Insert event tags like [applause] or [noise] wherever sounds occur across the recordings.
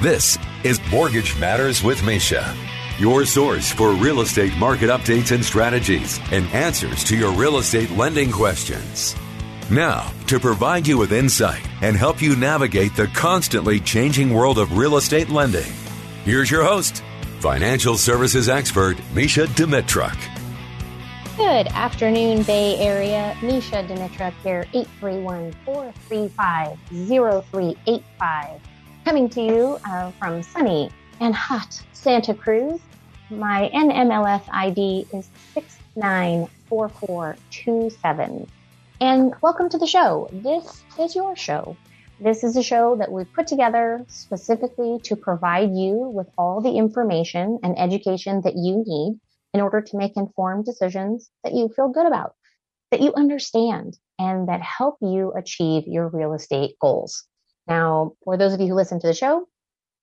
This is Mortgage Matters with Mesha, your source for real estate market updates and strategies and answers to your real estate lending questions. Now, to provide you with insight and help you navigate the constantly changing world of real estate lending, here's your host, financial services expert Mesha Dimitruk. Good afternoon, Bay Area. Mesha Dimitruk here, 831 435 0385 coming to you uh, from sunny and hot Santa Cruz. My NMLS ID is 694427. And welcome to the show. This is your show. This is a show that we've put together specifically to provide you with all the information and education that you need in order to make informed decisions that you feel good about, that you understand, and that help you achieve your real estate goals. Now, for those of you who listen to the show,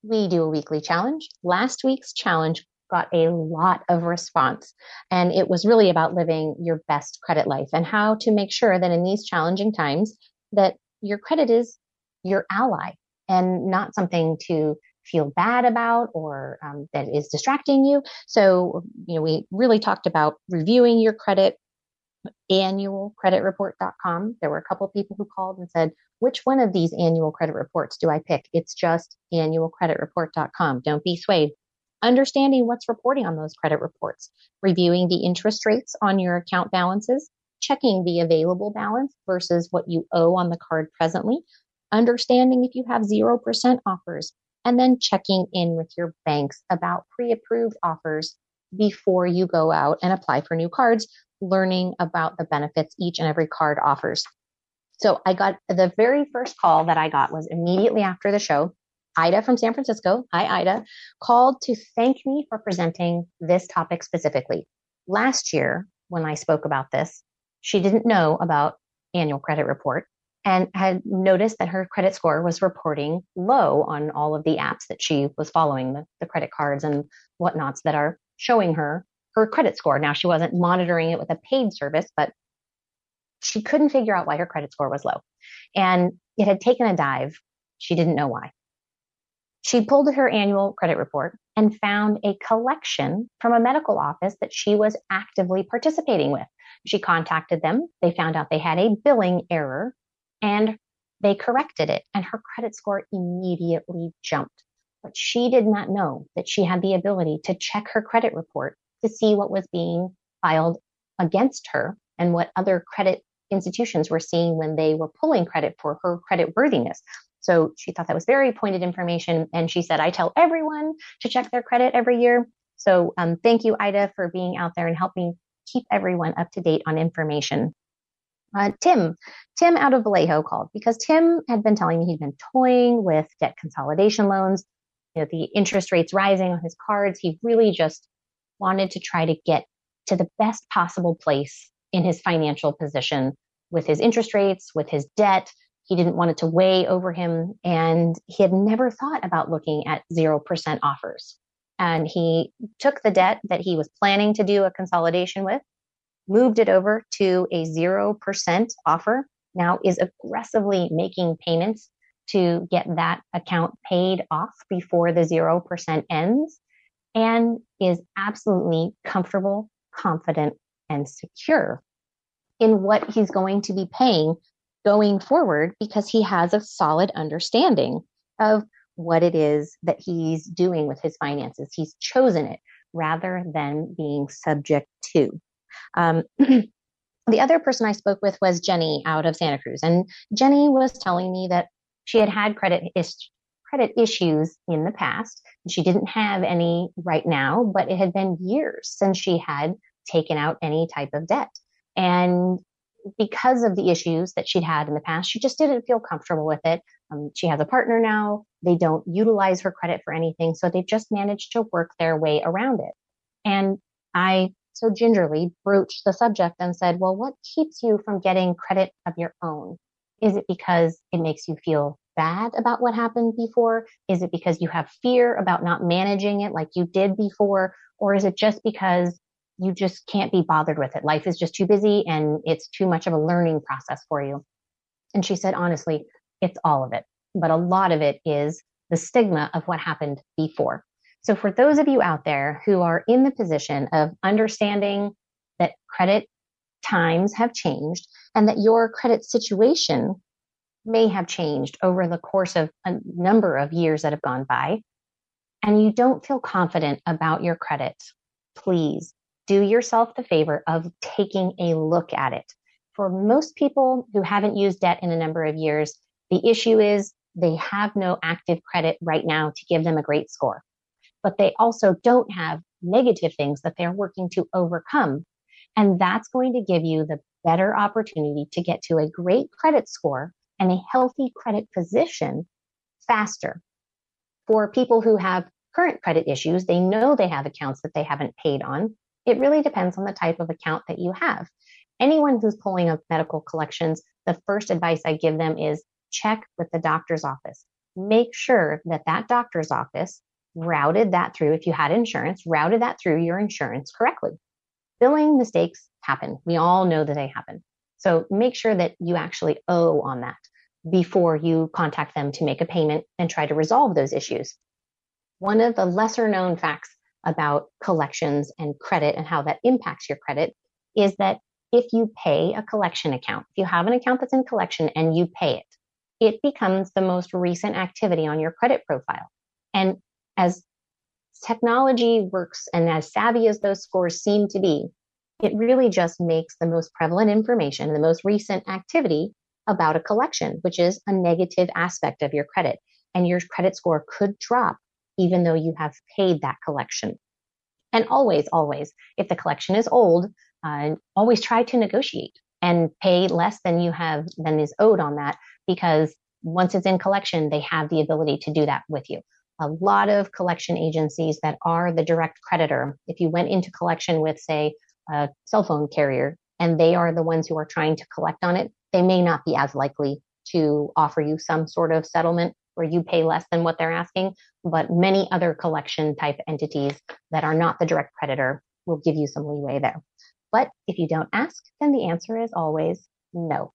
we do a weekly challenge. Last week's challenge got a lot of response and it was really about living your best credit life and how to make sure that in these challenging times that your credit is your ally and not something to feel bad about or um, that is distracting you. So, you know, we really talked about reviewing your credit, annualcreditreport.com. There were a couple people who called and said, which one of these annual credit reports do I pick? It's just annualcreditreport.com. Don't be swayed. Understanding what's reporting on those credit reports, reviewing the interest rates on your account balances, checking the available balance versus what you owe on the card presently, understanding if you have 0% offers, and then checking in with your banks about pre-approved offers before you go out and apply for new cards, learning about the benefits each and every card offers. So I got the very first call that I got was immediately after the show. Ida from San Francisco, hi Ida, called to thank me for presenting this topic specifically. Last year, when I spoke about this, she didn't know about annual credit report and had noticed that her credit score was reporting low on all of the apps that she was following, the, the credit cards and whatnots that are showing her her credit score. Now she wasn't monitoring it with a paid service, but she couldn't figure out why her credit score was low. And it had taken a dive. She didn't know why. She pulled her annual credit report and found a collection from a medical office that she was actively participating with. She contacted them. They found out they had a billing error and they corrected it and her credit score immediately jumped. But she did not know that she had the ability to check her credit report to see what was being filed against her and what other credit institutions were seeing when they were pulling credit for her credit worthiness. So she thought that was very pointed information. And she said, I tell everyone to check their credit every year. So um, thank you, Ida, for being out there and helping keep everyone up to date on information. Uh, Tim, Tim out of Vallejo called because Tim had been telling me he'd been toying with debt consolidation loans. You know, the interest rates rising on his cards. He really just wanted to try to get to the best possible place in his financial position with his interest rates, with his debt. He didn't want it to weigh over him. And he had never thought about looking at 0% offers. And he took the debt that he was planning to do a consolidation with, moved it over to a 0% offer, now is aggressively making payments to get that account paid off before the 0% ends and is absolutely comfortable, confident, and secure in what he's going to be paying going forward because he has a solid understanding of what it is that he's doing with his finances. He's chosen it rather than being subject to. Um, [clears throat] the other person I spoke with was Jenny out of Santa Cruz, and Jenny was telling me that she had had credit is- credit issues in the past. She didn't have any right now, but it had been years since she had taken out any type of debt. And because of the issues that she'd had in the past, she just didn't feel comfortable with it. Um, she has a partner now. They don't utilize her credit for anything. So they've just managed to work their way around it. And I so gingerly broached the subject and said, well, what keeps you from getting credit of your own? Is it because it makes you feel bad about what happened before? Is it because you have fear about not managing it like you did before? Or is it just because you just can't be bothered with it? Life is just too busy and it's too much of a learning process for you. And she said, honestly, it's all of it. But a lot of it is the stigma of what happened before. So for those of you out there who are in the position of understanding that credit times have changed and that your credit situation may have changed over the course of a number of years that have gone by, and you don't feel confident about your credit, please do yourself the favor of taking a look at it. For most people who haven't used debt in a number of years, the issue is they have no active credit right now to give them a great score, but they also don't have negative things that they're working to overcome. And that's going to give you the better opportunity to get to a great credit score and a healthy credit position faster. For people who have current credit issues, they know they have accounts that they haven't paid on. It really depends on the type of account that you have. Anyone who's pulling up medical collections, the first advice I give them is check with the doctor's office. Make sure that that doctor's office routed that through, if you had insurance, routed that through your insurance correctly. Billing mistakes happen. We all know that they happen. So make sure that you actually owe on that before you contact them to make a payment and try to resolve those issues. One of the lesser known facts about collections and credit and how that impacts your credit is that if you pay a collection account, if you have an account that's in collection and you pay it, it becomes the most recent activity on your credit profile. And as technology works and as savvy as those scores seem to be, it really just makes the most prevalent information, the most recent activity about a collection, which is a negative aspect of your credit. And your credit score could drop even though you have paid that collection. And always, always, if the collection is old, uh, always try to negotiate and pay less than you have than is owed on that because once it's in collection, they have the ability to do that with you. A lot of collection agencies that are the direct creditor, if you went into collection with, say, a cell phone carrier and they are the ones who are trying to collect on it, they may not be as likely to offer you some sort of settlement where you pay less than what they're asking. But many other collection type entities that are not the direct creditor will give you some leeway there. But if you don't ask, then the answer is always no.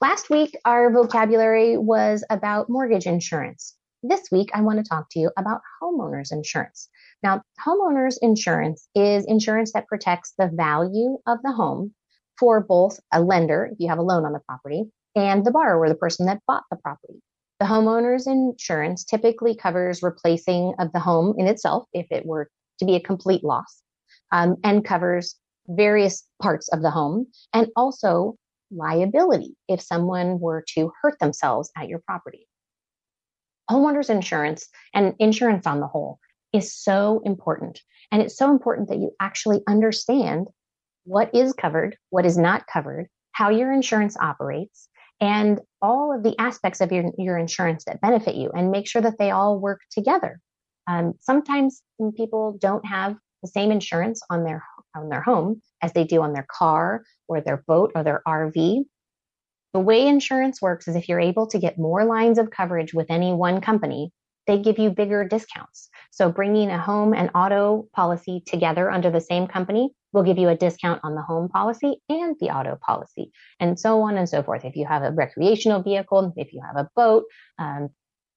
Last week, our vocabulary was about mortgage insurance. This week, I want to talk to you about homeowners insurance. Now, homeowners insurance is insurance that protects the value of the home for both a lender, if you have a loan on the property, and the borrower, the person that bought the property. The homeowner's insurance typically covers replacing of the home in itself if it were to be a complete loss, um, and covers various parts of the home and also liability if someone were to hurt themselves at your property. Homeowners insurance and insurance on the whole is so important. And it's so important that you actually understand what is covered, what is not covered, how your insurance operates, and all of the aspects of your, your insurance that benefit you and make sure that they all work together. Um, sometimes people don't have the same insurance on their on their home as they do on their car or their boat or their RV. The way insurance works is if you're able to get more lines of coverage with any one company, they give you bigger discounts. So bringing a home and auto policy together under the same company will give you a discount on the home policy and the auto policy, and so on and so forth. If you have a recreational vehicle, if you have a boat, um,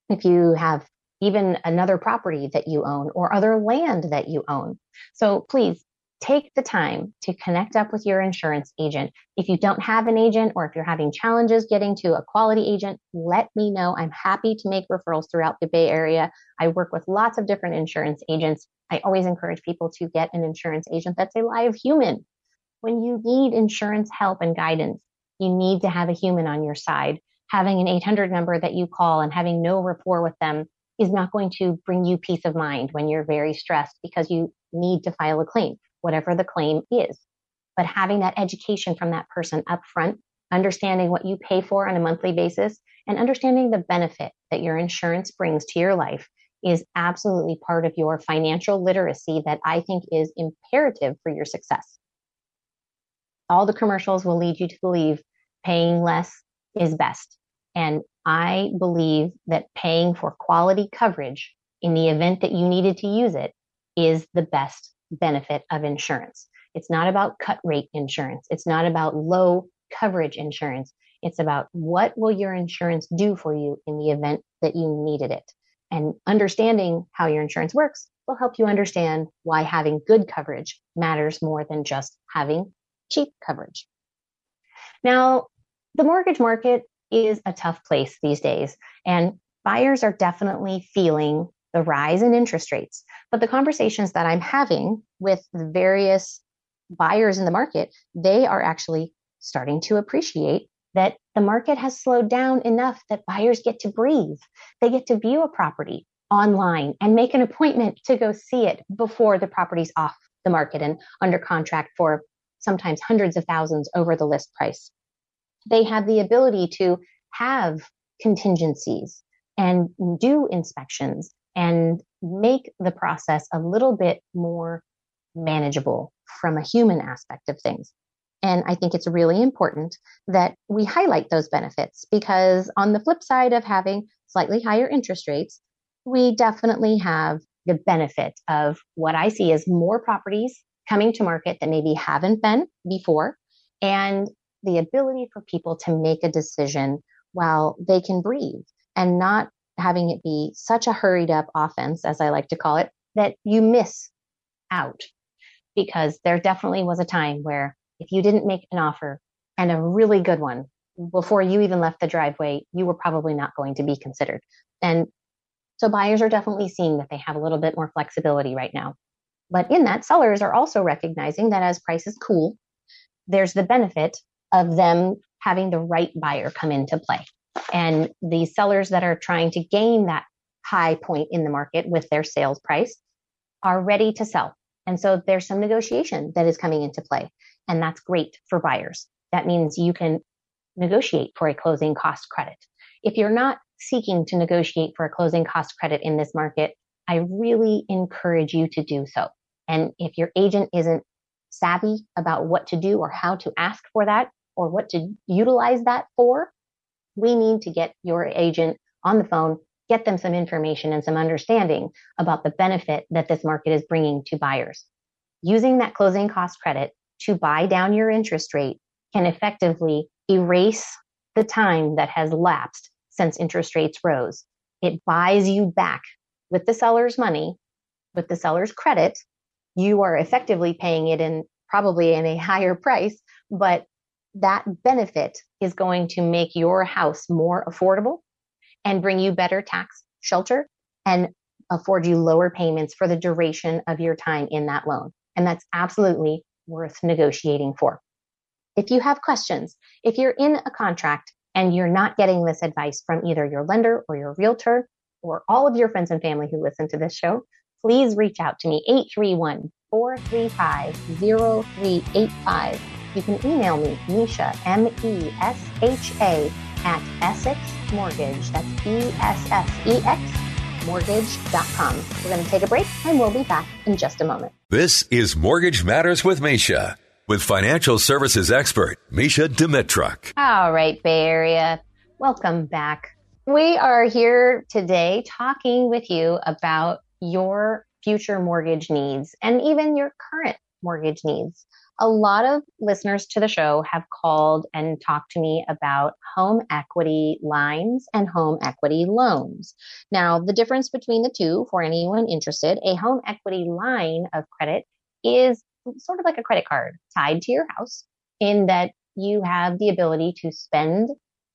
if you have even another property that you own or other land that you own. So please take the time to connect up with your insurance agent. If you don't have an agent or if you're having challenges getting to a quality agent, let me know. I'm happy to make referrals throughout the Bay Area. I work with lots of different insurance agents. I always encourage people to get an insurance agent that's a live human. When you need insurance help and guidance, you need to have a human on your side. Having an 800 number that you call and having no rapport with them is not going to bring you peace of mind when you're very stressed because you need to file a claim whatever the claim is. but having that education from that person up front, understanding what you pay for on a monthly basis, and understanding the benefit that your insurance brings to your life is absolutely part of your financial literacy that I think is imperative for your success. All the commercials will lead you to believe paying less is best. And I believe that paying for quality coverage in the event that you needed to use it is the best benefit of insurance. It's not about cut rate insurance. It's not about low coverage insurance. It's about what will your insurance do for you in the event that you needed it. And understanding how your insurance works will help you understand why having good coverage matters more than just having cheap coverage. Now, the mortgage market is a tough place these days, and buyers are definitely feeling the rise in interest rates. But the conversations that I'm having with the various buyers in the market, they are actually starting to appreciate that the market has slowed down enough that buyers get to breathe. They get to view a property online and make an appointment to go see it before the property's off the market and under contract for sometimes hundreds of thousands over the list price. They have the ability to have contingencies and do inspections and make the process a little bit more manageable from a human aspect of things. And I think it's really important that we highlight those benefits because, on the flip side of having slightly higher interest rates, we definitely have the benefit of what I see as more properties coming to market that maybe haven't been before, and the ability for people to make a decision while they can breathe and not having it be such a hurried up offense, as I like to call it, that you miss out. Because there definitely was a time where if you didn't make an offer and a really good one before you even left the driveway, you were probably not going to be considered. And so buyers are definitely seeing that they have a little bit more flexibility right now. But in that, sellers are also recognizing that as prices cool, there's the benefit of them having the right buyer come into play. And the sellers that are trying to gain that high point in the market with their sales price are ready to sell. And so there's some negotiation that is coming into play. And that's great for buyers. That means you can negotiate for a closing cost credit. If you're not seeking to negotiate for a closing cost credit in this market, I really encourage you to do so. And if your agent isn't savvy about what to do or how to ask for that or what to utilize that for, we need to get your agent on the phone, get them some information and some understanding about the benefit that this market is bringing to buyers. Using that closing cost credit to buy down your interest rate can effectively erase the time that has lapsed since interest rates rose. It buys you back with the seller's money, with the seller's credit. You are effectively paying it in probably in a higher price, but that benefit is going to make your house more affordable and bring you better tax shelter and afford you lower payments for the duration of your time in that loan. And that's absolutely worth negotiating for. If you have questions, if you're in a contract and you're not getting this advice from either your lender or your realtor or all of your friends and family who listen to this show, please reach out to me 831 435 0385 you can email me, Mesha, M E S H A, at Essex Mortgage. That's E S S E X mortgage.com. We're going to take a break and we'll be back in just a moment. This is Mortgage Matters with Mesha, with financial services expert Mesha Dimitruk. All right, Bay Area, welcome back. We are here today talking with you about your future mortgage needs and even your current mortgage needs a lot of listeners to the show have called and talked to me about home equity lines and home equity loans. Now, the difference between the two for anyone interested, a home equity line of credit is sort of like a credit card tied to your house in that you have the ability to spend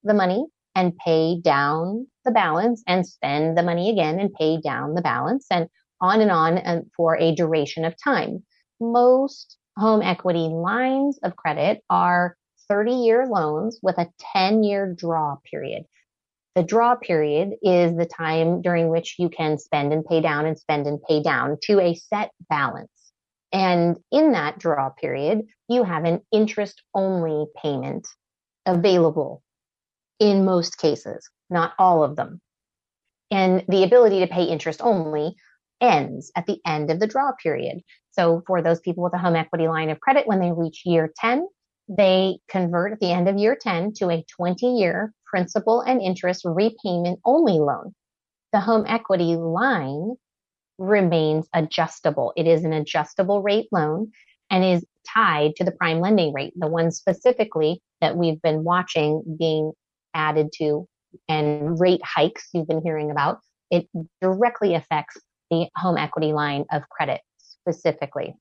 the money and pay down the balance and spend the money again and pay down the balance and on and on and for a duration of time. Most home equity lines of credit are 30 year loans with a 10 year draw period. The draw period is the time during which you can spend and pay down and spend and pay down to a set balance. And in that draw period, you have an interest only payment available in most cases, not all of them. And the ability to pay interest only ends at the end of the draw period. So for those people with a home equity line of credit, when they reach year 10, they convert at the end of year 10 to a 20 year principal and interest repayment only loan. The home equity line remains adjustable. It is an adjustable rate loan and is tied to the prime lending rate, the one specifically that we've been watching being added to and rate hikes you've been hearing about. It directly affects the home equity line of credit specifically.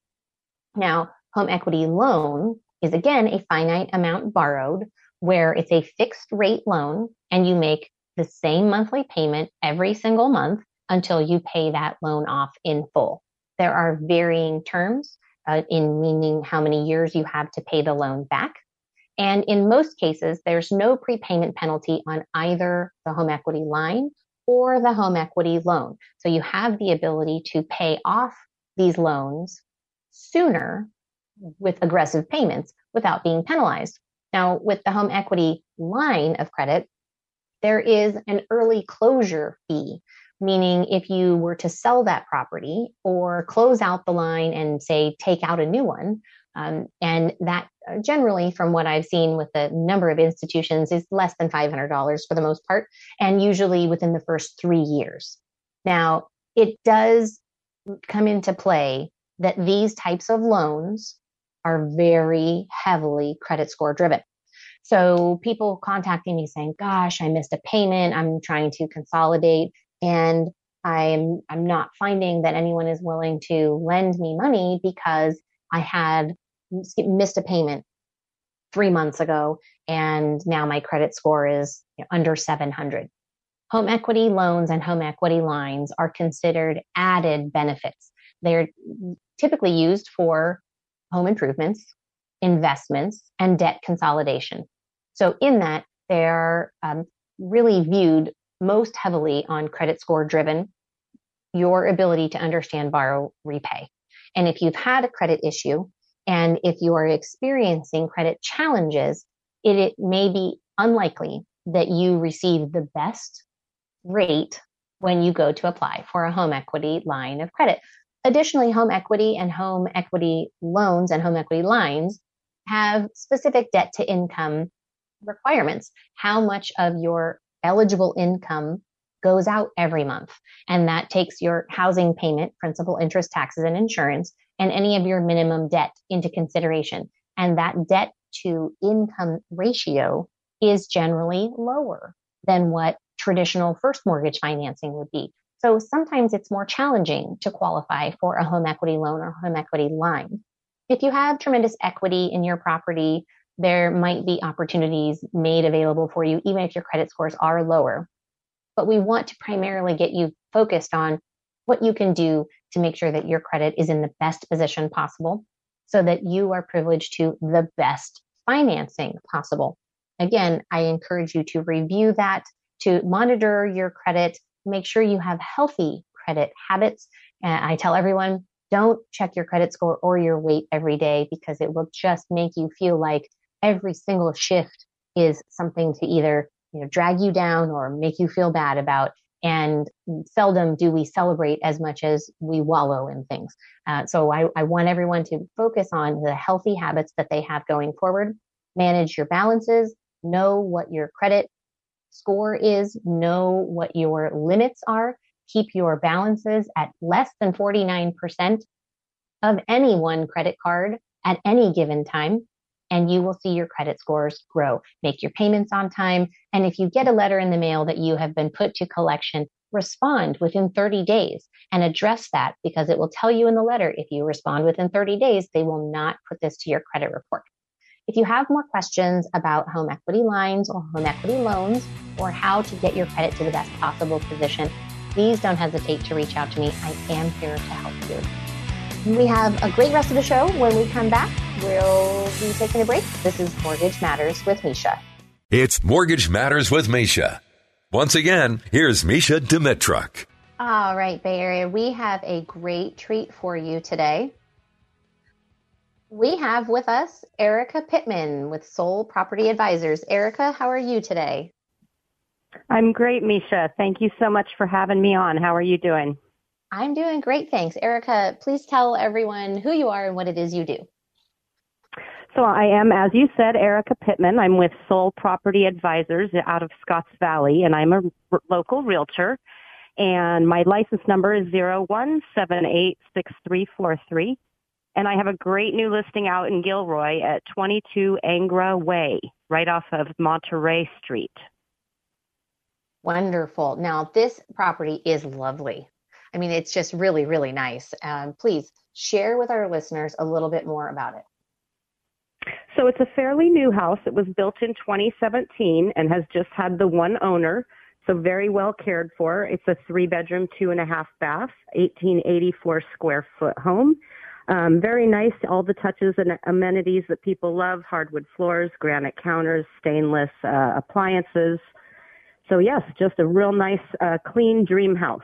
Now, home equity loan is again a finite amount borrowed where it's a fixed rate loan and you make the same monthly payment every single month until you pay that loan off in full. There are varying terms uh, in meaning how many years you have to pay the loan back. And in most cases, there's no prepayment penalty on either the home equity line or the home equity loan. So you have the ability to pay off these loans sooner with aggressive payments without being penalized. Now, with the home equity line of credit, there is an early closure fee, meaning if you were to sell that property or close out the line and say take out a new one, um, and that uh, generally, from what I've seen with the number of institutions, is less than $500 for the most part, and usually within the first three years. Now, it does come into play that these types of loans are very heavily credit score driven. So people contacting me saying, gosh, I missed a payment. I'm trying to consolidate and I'm, I'm not finding that anyone is willing to lend me money because I had missed a payment three months ago and now my credit score is under 700. Home equity loans and home equity lines are considered added benefits. They're typically used for home improvements, investments, and debt consolidation. So in that, they're um, really viewed most heavily on credit score driven, your ability to understand borrow repay. And if you've had a credit issue and if you are experiencing credit challenges, it, it may be unlikely that you receive the best rate when you go to apply for a home equity line of credit. Additionally, home equity and home equity loans and home equity lines have specific debt to income requirements. How much of your eligible income goes out every month? And that takes your housing payment, principal, interest, taxes, and insurance, and any of your minimum debt into consideration. And that debt to income ratio is generally lower than what traditional first mortgage financing would be. So sometimes it's more challenging to qualify for a home equity loan or home equity line. If you have tremendous equity in your property, there might be opportunities made available for you, even if your credit scores are lower. But we want to primarily get you focused on what you can do to make sure that your credit is in the best position possible so that you are privileged to the best financing possible. Again, I encourage you to review that, to monitor your credit, make sure you have healthy credit habits. And I tell everyone, don't check your credit score or your weight every day because it will just make you feel like every single shift is something to either you know, drag you down or make you feel bad about. And seldom do we celebrate as much as we wallow in things. Uh, so I, I want everyone to focus on the healthy habits that they have going forward. Manage your balances, know what your credit score is, know what your limits are, keep your balances at less than 49% of any one credit card at any given time, and you will see your credit scores grow. Make your payments on time. And if you get a letter in the mail that you have been put to collection, respond within 30 days and address that because it will tell you in the letter if you respond within 30 days, they will not put this to your credit report. If you have more questions about home equity lines or home equity loans or how to get your credit to the best possible position, please don't hesitate to reach out to me. I am here to help you. We have a great rest of the show. When we come back, we'll be taking a break. This is Mortgage Matters with Mesha. It's Mortgage Matters with Mesha. Once again, here's Mesha Dimitruk. All right, Bay Area, we have a great treat for you today. We have with us Erica Pittman with Soul Property Advisors. Erica, how are you today? I'm great, Mesha. Thank you so much for having me on. How are you doing? I'm doing great, thanks. Erica, please tell everyone who you are and what it is you do. So I am, as you said, Erica Pittman. I'm with Soul Property Advisors out of Scotts Valley, and I'm a r- local realtor. And my license number is zero one seven eight six three four three. And I have a great new listing out in Gilroy at 22 Angra Way, right off of Monterey Street. Wonderful. Now, this property is lovely. I mean, it's just really, really nice. Um, please share with our listeners a little bit more about it. So it's a fairly new house. It was built in 2017 and has just had the one owner. So very well cared for. It's a three bedroom, two and a half bath, 1884 square foot home. Um, very nice. All the touches and amenities that people love: hardwood floors, granite counters, stainless uh, appliances. So yes, just a real nice, uh, clean dream house.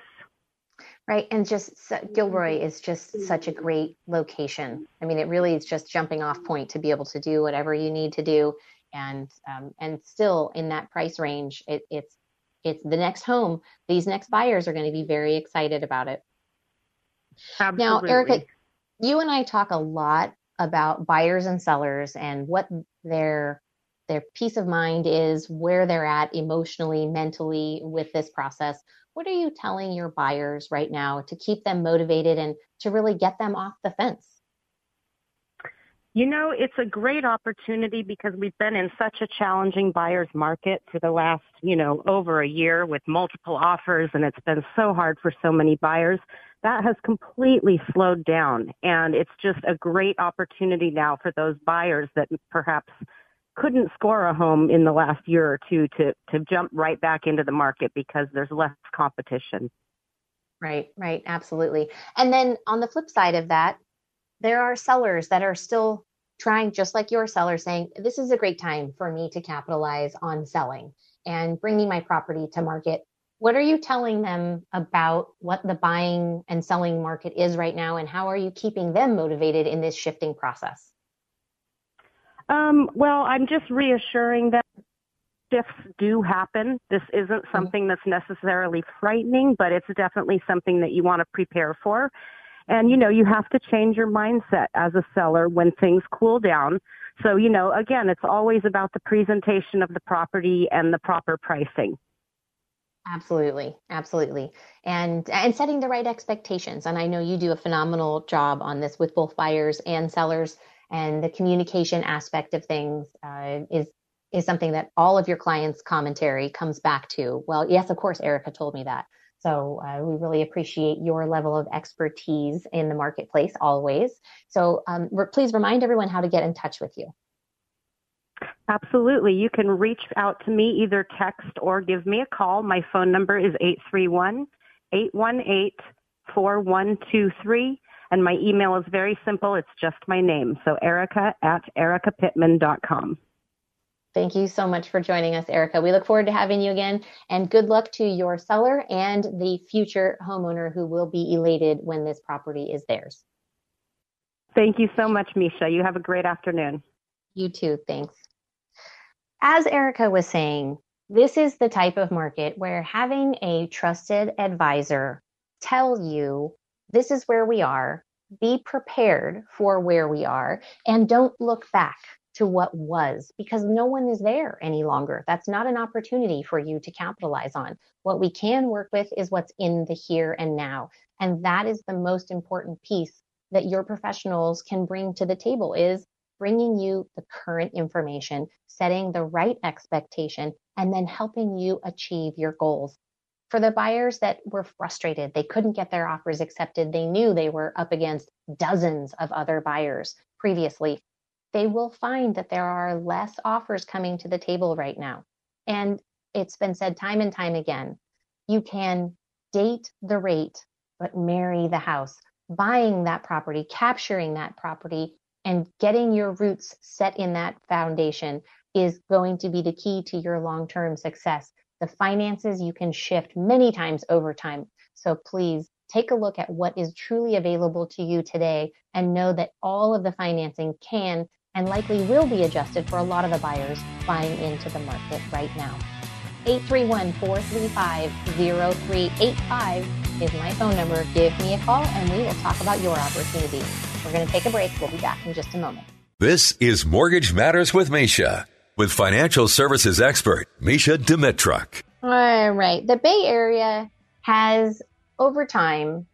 Right. And just Gilroy is just such a great location. I mean, it really is just jumping off point to be able to do whatever you need to do. And, um, and still in that price range, it, it's, it's the next home. These next buyers are going to be very excited about it. Absolutely. Now, Erica, you and I talk a lot about buyers and sellers and what their their peace of mind is, where they're at emotionally, mentally with this process. What are you telling your buyers right now to keep them motivated and to really get them off the fence? You know, it's a great opportunity because we've been in such a challenging buyer's market for the last, you know, over a year with multiple offers and it's been so hard for so many buyers. That has completely slowed down and it's just a great opportunity now for those buyers that perhaps couldn't score a home in the last year or two to to jump right back into the market because there's less competition. Right, right, absolutely. And then on the flip side of that, there are sellers that are still trying just like your seller saying this is a great time for me to capitalize on selling and bringing my property to market. What are you telling them about what the buying and selling market is right now and how are you keeping them motivated in this shifting process? Um, well, I'm just reassuring that shifts do happen. This isn't mm-hmm. something that's necessarily frightening, but it's definitely something that you want to prepare for. And, you know, you have to change your mindset as a seller when things cool down. So, you know, again, it's always about the presentation of the property and the proper pricing. Absolutely, absolutely, and and setting the right expectations. And I know you do a phenomenal job on this with both buyers and sellers and the communication aspect of things uh, is is something that all of your clients' commentary comes back to. Well, yes, of course, Erica told me that. So uh, we really appreciate your level of expertise in the marketplace always. So um, re- please remind everyone how to get in touch with you. Absolutely. You can reach out to me either text or give me a call. My phone number is 831 818 4123. And my email is very simple. It's just my name. So Erica at ericapittman.com. Thank you so much for joining us, Erica. We look forward to having you again and good luck to your seller and the future homeowner who will be elated when this property is theirs. Thank you so much, Mesha. You have a great afternoon. You too. Thanks. As Erica was saying, this is the type of market where having a trusted advisor tell you this is where we are, be prepared for where we are and don't look back to what was because no one is there any longer. That's not an opportunity for you to capitalize on. What we can work with is what's in the here and now. And that is the most important piece that your professionals can bring to the table is bringing you the current information, setting the right expectation, and then helping you achieve your goals for the buyers that were frustrated, they couldn't get their offers accepted, they knew they were up against dozens of other buyers previously, they will find that there are less offers coming to the table right now. And it's been said time and time again you can date the rate, but marry the house. Buying that property, capturing that property, and getting your roots set in that foundation is going to be the key to your long term success. The finances you can shift many times over time. So please take a look at what is truly available to you today and know that all of the financing can and likely will be adjusted for a lot of the buyers buying into the market right now. 831 435 0385 is my phone number. Give me a call and we will talk about your opportunity. We're going to take a break. We'll be back in just a moment. This is Mortgage Matters with Mesha with financial services expert Mesha Dimitruk. All right. The Bay Area has over time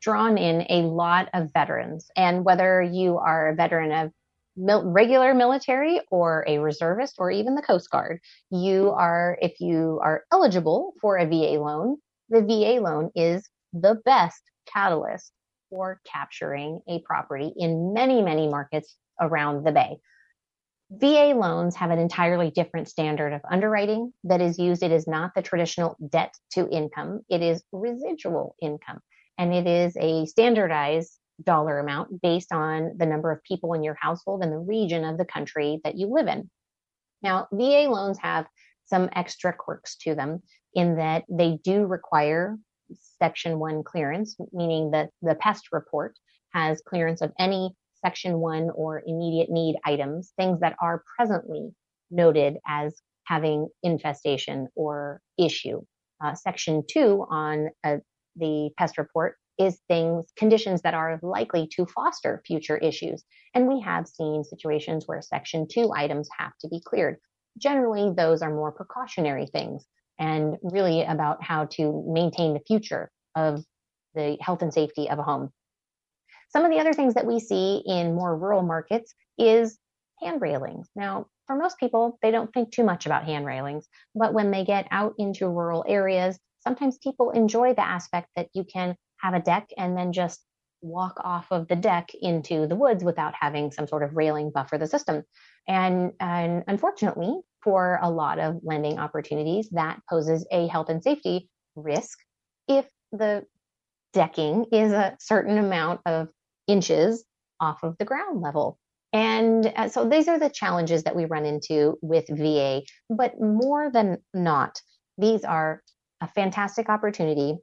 drawn in a lot of veterans. And whether you are a veteran of mil- regular military or a reservist or even the Coast Guard, you are, if you are eligible for a VA loan, the VA loan is the best catalyst for capturing a property in many, many markets around the Bay. VA loans have an entirely different standard of underwriting that is used. It is not the traditional debt to income. It is residual income and it is a standardized dollar amount based on the number of people in your household and the region of the country that you live in. Now, VA loans have some extra quirks to them in that they do require section one clearance, meaning that the pest report has clearance of any section one or immediate need items, things that are presently noted as having infestation or issue. Uh, section two on uh, the pest report is things, conditions that are likely to foster future issues. And we have seen situations where section two items have to be cleared. Generally, those are more precautionary things and really about how to maintain the future of the health and safety of a home. Some of the other things that we see in more rural markets is hand railings. Now, for most people, they don't think too much about hand railings, but when they get out into rural areas, sometimes people enjoy the aspect that you can have a deck and then just walk off of the deck into the woods without having some sort of railing buffer the system. And, and unfortunately, for a lot of lending opportunities, that poses a health and safety risk if the decking is a certain amount of inches off of the ground level. And uh, so these are the challenges that we run into with VA. But more than not, these are a fantastic opportunity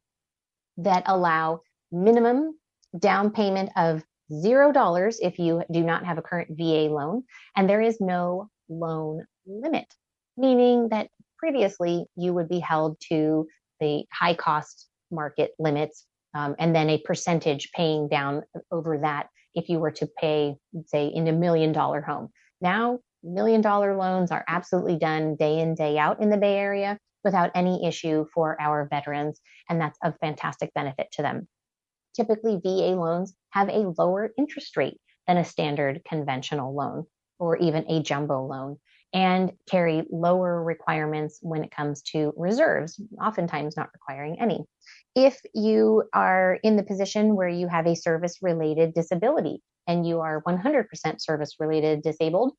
that allow minimum down payment of zero dollars if you do not have a current VA loan, and there is no loan limit, meaning that previously you would be held to the high cost market limits um, and then a percentage paying down over that if you were to pay, say, in a million dollar home. Now, million dollar loans are absolutely done day in, day out in the Bay Area without any issue for our veterans, and that's a fantastic benefit to them. Typically, VA loans have a lower interest rate than a standard conventional loan or even a jumbo loan and carry lower requirements when it comes to reserves, oftentimes not requiring any if you are in the position where you have a service related disability and you are 100% service related disabled,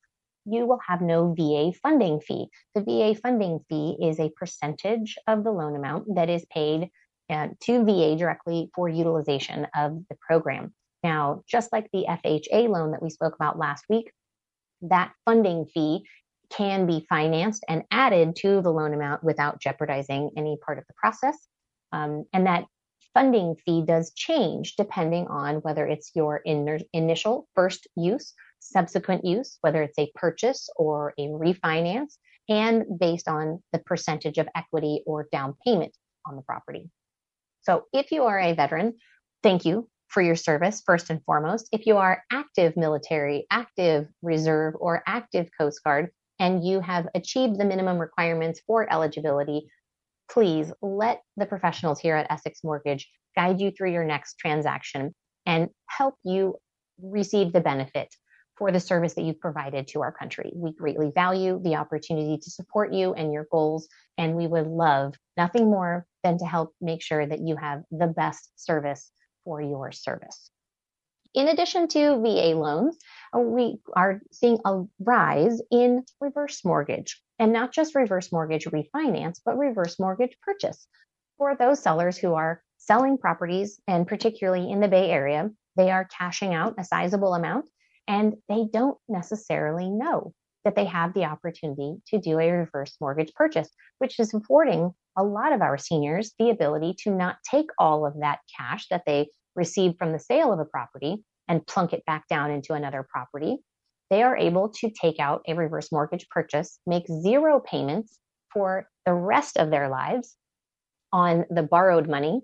you will have no VA funding fee. The VA funding fee is a percentage of the loan amount that is paid uh, to VA directly for utilization of the program. Now, just like the FHA loan that we spoke about last week, that funding fee can be financed and added to the loan amount without jeopardizing any part of the process. Um, and that funding fee does change depending on whether it's your in- initial first use, subsequent use, whether it's a purchase or a refinance, and based on the percentage of equity or down payment on the property. So if you are a veteran, thank you for your service first and foremost. If you are active military, active reserve, or active Coast Guard, and you have achieved the minimum requirements for eligibility, please let the professionals here at Essex Mortgage guide you through your next transaction and help you receive the benefit for the service that you've provided to our country. We greatly value the opportunity to support you and your goals, and we would love nothing more than to help make sure that you have the best service for your service. In addition to VA loans, we are seeing a rise in reverse mortgage and not just reverse mortgage refinance, but reverse mortgage purchase. For those sellers who are selling properties, and particularly in the Bay Area, they are cashing out a sizable amount and they don't necessarily know that they have the opportunity to do a reverse mortgage purchase, which is affording a lot of our seniors the ability to not take all of that cash that they received from the sale of a property and plunk it back down into another property. They are able to take out a reverse mortgage purchase, make zero payments for the rest of their lives on the borrowed money,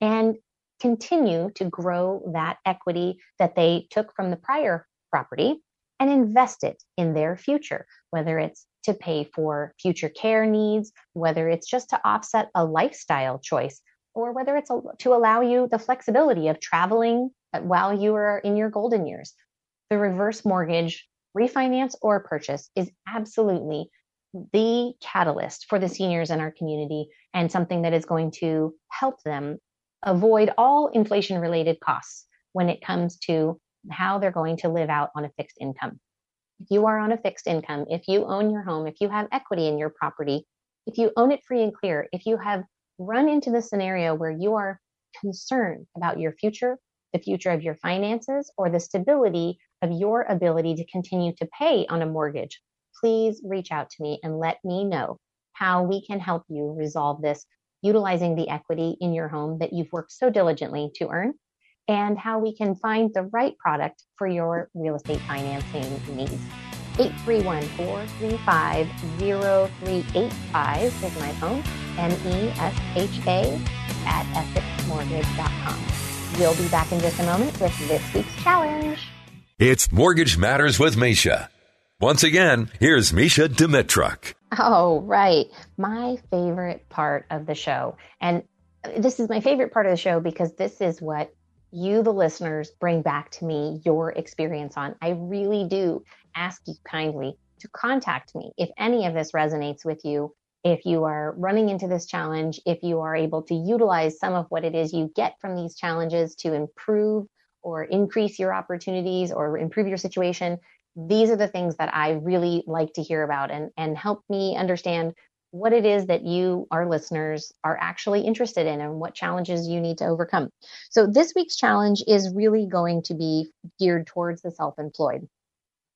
and continue to grow that equity that they took from the prior property and invest it in their future, whether it's to pay for future care needs, whether it's just to offset a lifestyle choice, or whether it's to allow you the flexibility of traveling while you are in your golden years. The reverse mortgage, refinance or purchase is absolutely the catalyst for the seniors in our community and something that is going to help them avoid all inflation related costs when it comes to how they're going to live out on a fixed income. If you are on a fixed income, if you own your home, if you have equity in your property, if you own it free and clear, if you have run into the scenario where you are concerned about your future, the future of your finances, or the stability of your ability to continue to pay on a mortgage, please reach out to me and let me know how we can help you resolve this utilizing the equity in your home that you've worked so diligently to earn and how we can find the right product for your real estate financing needs. 831-435-0385 is my phone, M-E-S-H-A at essexmortgage.com. We'll be back in just a moment with this week's challenge. It's Mortgage Matters with Mesha. Once again, here's Mesha Dimitruk. Oh, right. My favorite part of the show. And this is my favorite part of the show because this is what you, the listeners, bring back to me your experience on. I really do ask you kindly to contact me if any of this resonates with you. If you are running into this challenge, if you are able to utilize some of what it is you get from these challenges to improve or increase your opportunities or improve your situation, these are the things that I really like to hear about and, and help me understand what it is that you, our listeners, are actually interested in and what challenges you need to overcome. So, this week's challenge is really going to be geared towards the self employed.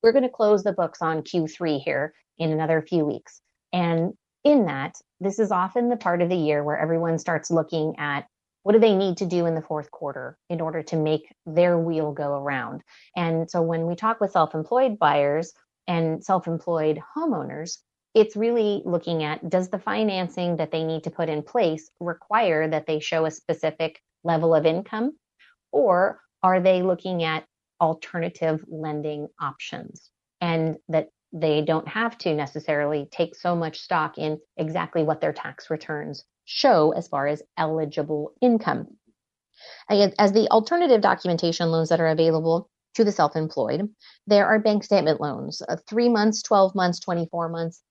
We're going to close the books on Q3 here in another few weeks. And in that, this is often the part of the year where everyone starts looking at what do they need to do in the fourth quarter in order to make their wheel go around. And so, when we talk with self employed buyers and self employed homeowners, it's really looking at does the financing that they need to put in place require that they show a specific level of income or are they looking at alternative lending options and that they don't have to necessarily take so much stock in exactly what their tax returns show as far as eligible income. As the alternative documentation loans that are available to the self employed, there are bank statement loans, uh, three months, 12 months, 24 months,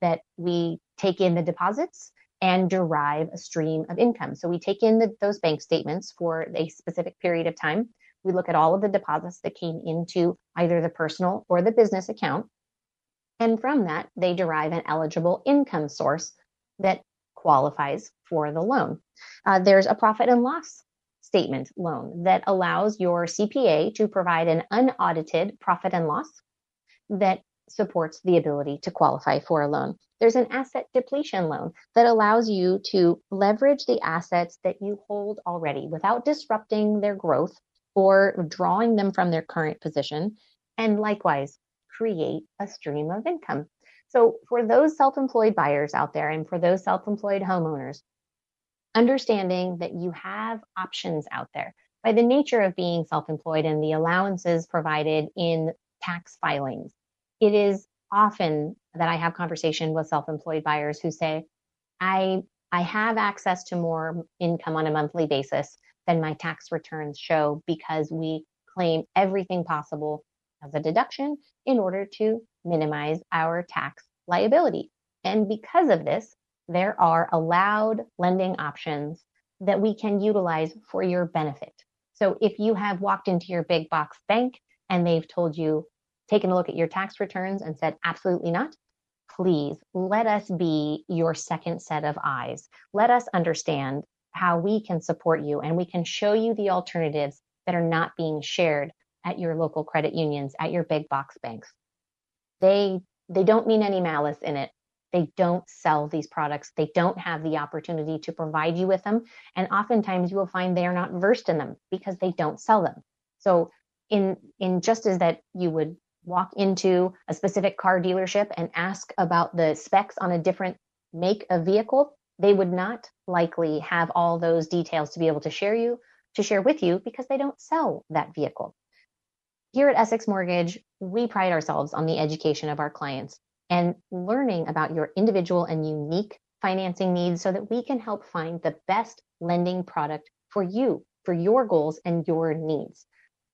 that we take in the deposits and derive a stream of income. So we take in the, those bank statements for a specific period of time. We look at all of the deposits that came into either the personal or the business account. And from that, they derive an eligible income source that qualifies for the loan. Uh, there's a profit and loss statement loan that allows your CPA to provide an unaudited profit and loss that supports the ability to qualify for a loan. There's an asset depletion loan that allows you to leverage the assets that you hold already without disrupting their growth or drawing them from their current position. And likewise, create a stream of income. So, for those self employed buyers out there and for those self employed homeowners, understanding that you have options out there by the nature of being self employed and the allowances provided in tax filings it is often that I have conversation with self-employed buyers who say, I I have access to more income on a monthly basis than my tax returns show because we claim everything possible as a deduction in order to minimize our tax liability. And because of this, there are allowed lending options that we can utilize for your benefit. So if you have walked into your big box bank and they've told you taken a look at your tax returns and said, absolutely not, please let us be your second set of eyes. Let us understand how we can support you and we can show you the alternatives that are not being shared at your local credit unions, at your big box banks. They they don't mean any malice in it. They don't sell these products. They don't have the opportunity to provide you with them. And oftentimes you will find they are not versed in them because they don't sell them. So in in just as that you would walk into a specific car dealership and ask about the specs on a different make of vehicle, they would not likely have all those details to be able to share you to share with you because they don't sell that vehicle. Here at Essex Mortgage, we pride ourselves on the education of our clients and learning about your individual and unique financing needs so that we can help find the best lending product for you, for your goals and your needs.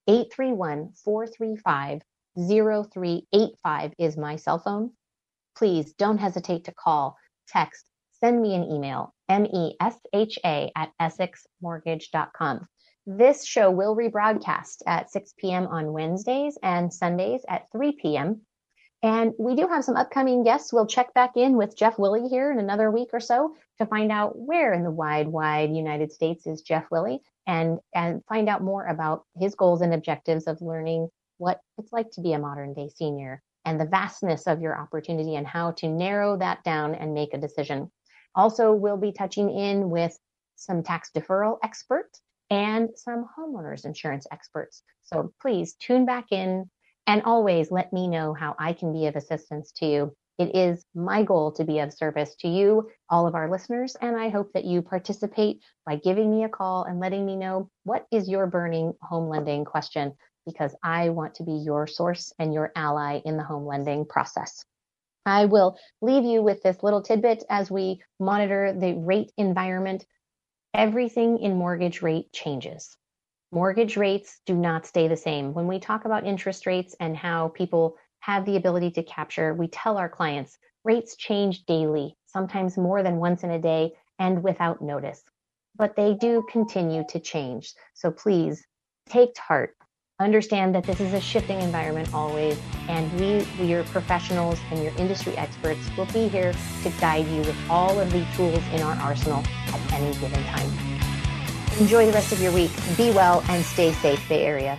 831 435 0385 is my cell phone. Please don't hesitate to call, text, send me an email, M-E-S-H-A at essexmortgage.com. This show will rebroadcast at 6 p.m. on Wednesdays and Sundays at 3 p.m. And we do have some upcoming guests. We'll check back in with Jeff Willie here in another week or so to find out where in the wide, wide United States is Jeff Willie and, and find out more about his goals and objectives of learning what it's like to be a modern day senior and the vastness of your opportunity and how to narrow that down and make a decision. Also, we'll be touching in with some tax deferral experts and some homeowners insurance experts. So please tune back in and always let me know how I can be of assistance to you. It is my goal to be of service to you, all of our listeners, and I hope that you participate by giving me a call and letting me know what is your burning home lending question because I want to be your source and your ally in the home lending process. I will leave you with this little tidbit as we monitor the rate environment. Everything in mortgage rate changes. Mortgage rates do not stay the same. When we talk about interest rates and how people have the ability to capture, we tell our clients rates change daily, sometimes more than once in a day and without notice. But they do continue to change. So please take heart understand that this is a shifting environment always, and we, your professionals and your industry experts, will be here to guide you with all of the tools in our arsenal at any given time. Enjoy the rest of your week. Be well and stay safe, Bay Area.